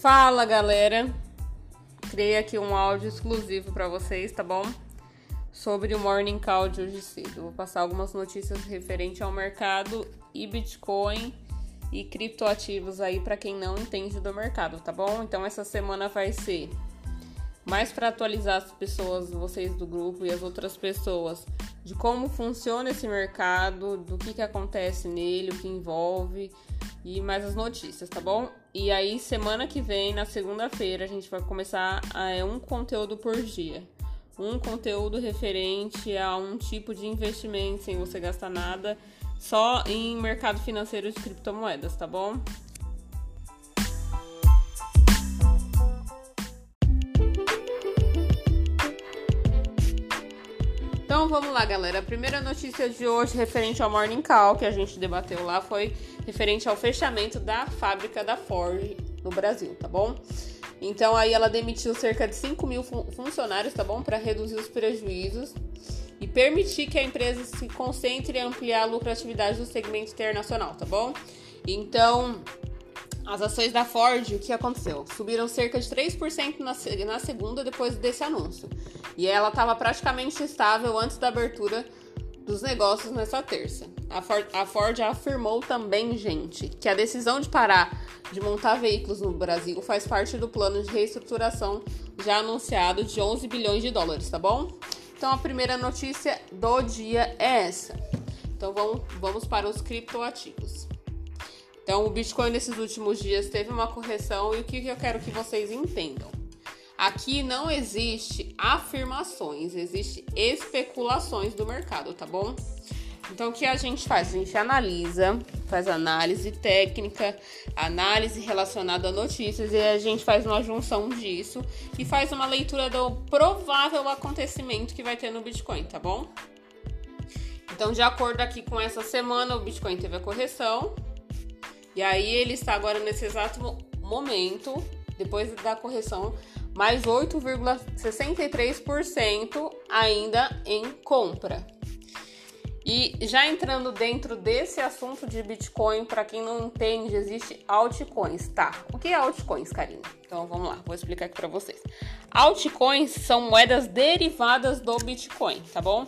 Fala galera, criei aqui um áudio exclusivo para vocês, tá bom? Sobre o Morning Call de hoje cedo. Vou passar algumas notícias referente ao mercado e Bitcoin e criptoativos aí para quem não entende do mercado, tá bom? Então essa semana vai ser mais para atualizar as pessoas, vocês do grupo e as outras pessoas, de como funciona esse mercado, do que, que acontece nele, o que envolve e mais as notícias, tá bom? E aí, semana que vem, na segunda-feira, a gente vai começar a, é, um conteúdo por dia. Um conteúdo referente a um tipo de investimento sem você gastar nada, só em mercado financeiro de criptomoedas, tá bom? Então vamos lá, galera. A primeira notícia de hoje, referente ao Morning Call, que a gente debateu lá, foi referente ao fechamento da fábrica da Ford no Brasil, tá bom? Então aí ela demitiu cerca de 5 mil funcionários, tá bom? Para reduzir os prejuízos e permitir que a empresa se concentre em ampliar a lucratividade do segmento internacional, tá bom? Então, as ações da Ford, o que aconteceu? Subiram cerca de 3% na, na segunda depois desse anúncio. E ela estava praticamente estável antes da abertura dos negócios nessa terça. A Ford, a Ford afirmou também, gente, que a decisão de parar de montar veículos no Brasil faz parte do plano de reestruturação já anunciado de 11 bilhões de dólares, tá bom? Então a primeira notícia do dia é essa. Então vamos, vamos para os criptoativos. Então, o Bitcoin nesses últimos dias teve uma correção e o que eu quero que vocês entendam? Aqui não existe afirmações, existe especulações do mercado, tá bom? Então, o que a gente faz? A gente analisa, faz análise técnica, análise relacionada a notícias e a gente faz uma junção disso e faz uma leitura do provável acontecimento que vai ter no Bitcoin, tá bom? Então, de acordo aqui com essa semana, o Bitcoin teve a correção, e aí ele está agora nesse exato momento, depois da correção, mais 8,63% ainda em compra. E já entrando dentro desse assunto de Bitcoin, para quem não entende, existe altcoins, tá? O que é altcoins, Karina? Então vamos lá, vou explicar aqui para vocês. Altcoins são moedas derivadas do Bitcoin, tá bom?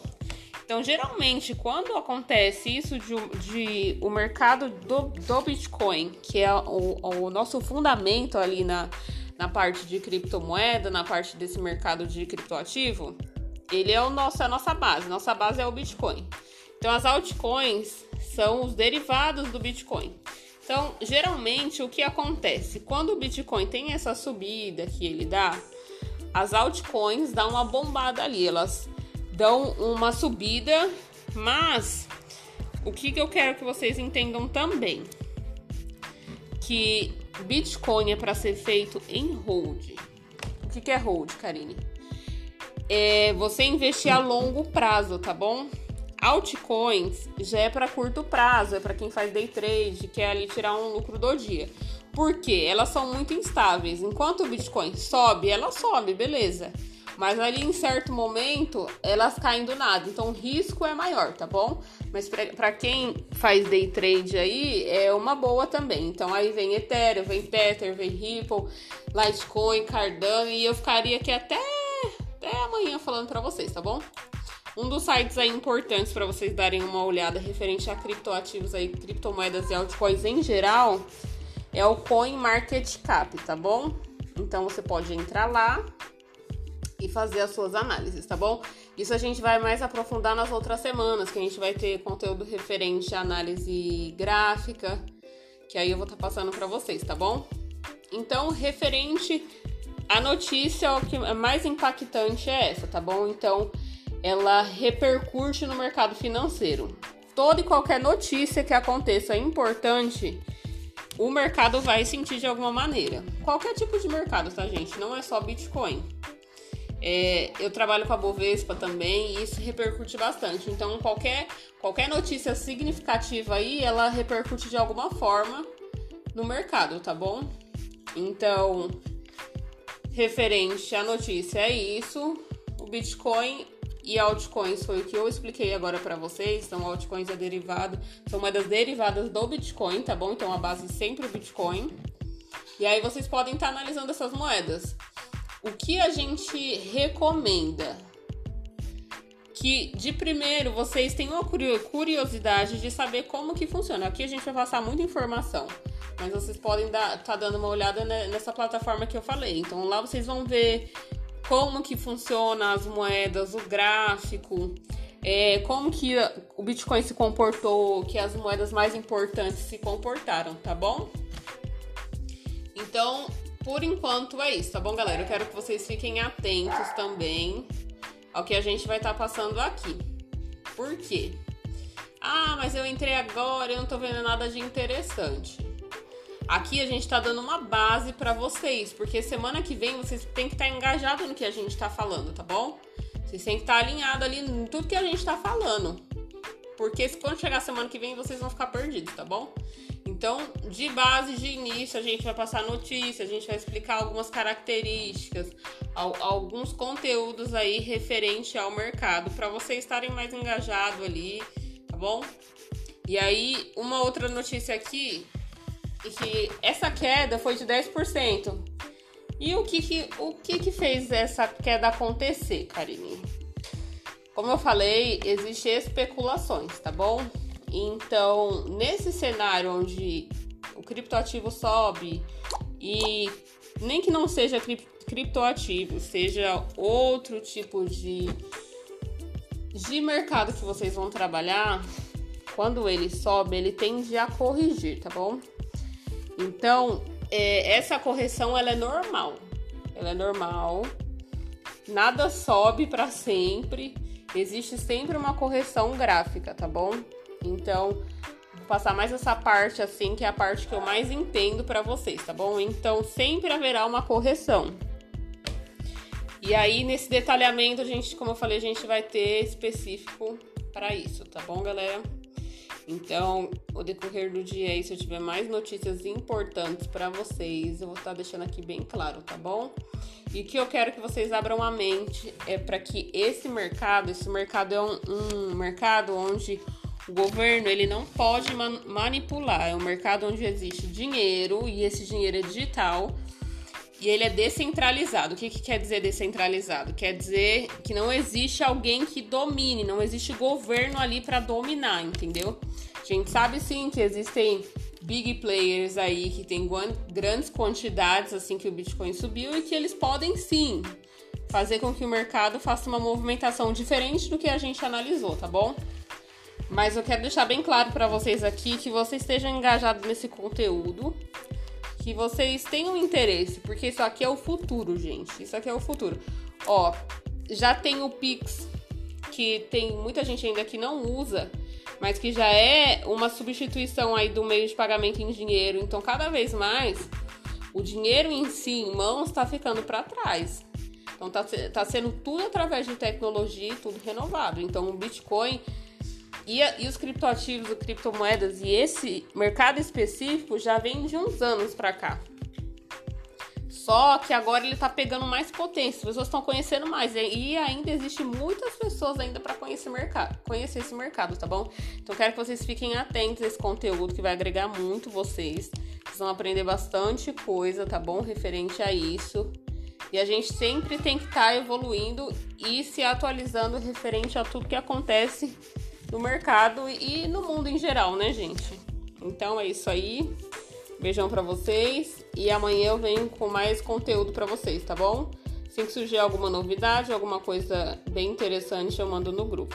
Então, geralmente, quando acontece isso de, de o mercado do, do Bitcoin, que é o, o nosso fundamento ali na, na parte de criptomoeda, na parte desse mercado de criptoativo, ele é o nosso, a nossa base. Nossa base é o Bitcoin. Então, as altcoins são os derivados do Bitcoin. Então, geralmente, o que acontece? Quando o Bitcoin tem essa subida que ele dá, as altcoins dão uma bombada ali, elas dão uma subida, mas o que, que eu quero que vocês entendam também? Que Bitcoin é para ser feito em hold. O que, que é hold, Karine? É você investir a longo prazo, tá bom? Altcoins já é para curto prazo, é para quem faz day trade, quer ali tirar um lucro do dia. Por quê? Elas são muito instáveis. Enquanto o Bitcoin sobe, ela sobe, beleza. Mas ali em certo momento elas caem do nada, então o risco é maior, tá bom? Mas para quem faz day trade aí é uma boa também. Então aí vem Ethereum, vem Tether, vem Ripple, Litecoin, Cardano e eu ficaria aqui até, até amanhã falando para vocês, tá bom? Um dos sites aí importantes para vocês darem uma olhada referente a criptoativos aí, criptomoedas e altcoins em geral é o CoinMarketCap, tá bom? Então você pode entrar lá e fazer as suas análises, tá bom? Isso a gente vai mais aprofundar nas outras semanas, que a gente vai ter conteúdo referente à análise gráfica, que aí eu vou estar tá passando para vocês, tá bom? Então, referente à notícia, o que é mais impactante é essa, tá bom? Então, ela repercute no mercado financeiro. Toda e qualquer notícia que aconteça importante, o mercado vai sentir de alguma maneira. Qualquer tipo de mercado, tá, gente? Não é só Bitcoin. É, eu trabalho com a Bovespa também e isso repercute bastante. Então, qualquer, qualquer notícia significativa aí, ela repercute de alguma forma no mercado, tá bom? Então, referente à notícia é isso. O Bitcoin e altcoins foi o que eu expliquei agora para vocês. Então, altcoins é derivado, são moedas derivadas do Bitcoin, tá bom? Então, a base sempre o Bitcoin. E aí vocês podem estar analisando essas moedas. O que a gente recomenda? Que de primeiro vocês tenham a curiosidade de saber como que funciona. Aqui a gente vai passar muita informação, mas vocês podem estar tá dando uma olhada nessa plataforma que eu falei. Então lá vocês vão ver como que funciona as moedas, o gráfico, é, como que o Bitcoin se comportou, que as moedas mais importantes se comportaram, tá bom? Então, por enquanto é isso, tá bom, galera? Eu quero que vocês fiquem atentos também ao que a gente vai estar tá passando aqui. Por quê? Ah, mas eu entrei agora e não tô vendo nada de interessante. Aqui a gente tá dando uma base para vocês, porque semana que vem vocês têm que estar tá engajados no que a gente tá falando, tá bom? Vocês têm que estar tá alinhados ali em tudo que a gente tá falando. Porque quando chegar semana que vem vocês vão ficar perdidos, tá bom? Então, de base, de início, a gente vai passar notícia, a gente vai explicar algumas características, alguns conteúdos aí referente ao mercado, para vocês estarem mais engajados ali, tá bom? E aí, uma outra notícia aqui, que essa queda foi de 10%. E o que que, o que que fez essa queda acontecer, Karine? Como eu falei, existem especulações, tá bom? Então, nesse cenário onde o criptoativo sobe e nem que não seja criptoativo, seja outro tipo de, de mercado que vocês vão trabalhar, quando ele sobe, ele tende a corrigir, tá bom? Então, é, essa correção ela é normal. Ela é normal. Nada sobe para sempre. Existe sempre uma correção gráfica, tá bom? Então, vou passar mais essa parte assim, que é a parte que eu mais entendo para vocês, tá bom? Então, sempre haverá uma correção. E aí, nesse detalhamento, a gente, como eu falei, a gente vai ter específico para isso, tá bom, galera? Então, o decorrer do dia aí, se eu tiver mais notícias importantes para vocês, eu vou estar tá deixando aqui bem claro, tá bom? E o que eu quero que vocês abram a mente é para que esse mercado, esse mercado é um, um mercado onde o governo ele não pode man manipular. É um mercado onde existe dinheiro e esse dinheiro é digital e ele é descentralizado. O que, que quer dizer descentralizado? Quer dizer que não existe alguém que domine, não existe governo ali para dominar, entendeu? A gente sabe sim que existem big players aí que tem grandes quantidades assim que o Bitcoin subiu e que eles podem sim fazer com que o mercado faça uma movimentação diferente do que a gente analisou, tá bom? Mas eu quero deixar bem claro para vocês aqui que vocês estejam engajados nesse conteúdo, que vocês tenham interesse, porque isso aqui é o futuro, gente. Isso aqui é o futuro. Ó, já tem o Pix, que tem muita gente ainda que não usa, mas que já é uma substituição aí do meio de pagamento em dinheiro. Então, cada vez mais, o dinheiro em si, em mãos, está ficando para trás. Então, tá, tá sendo tudo através de tecnologia e tudo renovado. Então, o Bitcoin e, e os criptoativos, o criptomoedas e esse mercado específico já vem de uns anos para cá. Só que agora ele tá pegando mais potência, as pessoas estão conhecendo mais e ainda existe muitas pessoas ainda para conhecer mercado, conhecer esse mercado, tá bom? Então quero que vocês fiquem atentos a esse conteúdo que vai agregar muito vocês. Vocês vão aprender bastante coisa, tá bom? Referente a isso. E a gente sempre tem que estar tá evoluindo e se atualizando referente a tudo que acontece no mercado e no mundo em geral, né, gente? Então é isso aí. Beijão para vocês e amanhã eu venho com mais conteúdo para vocês, tá bom? Se surgir alguma novidade, alguma coisa bem interessante, eu mando no grupo.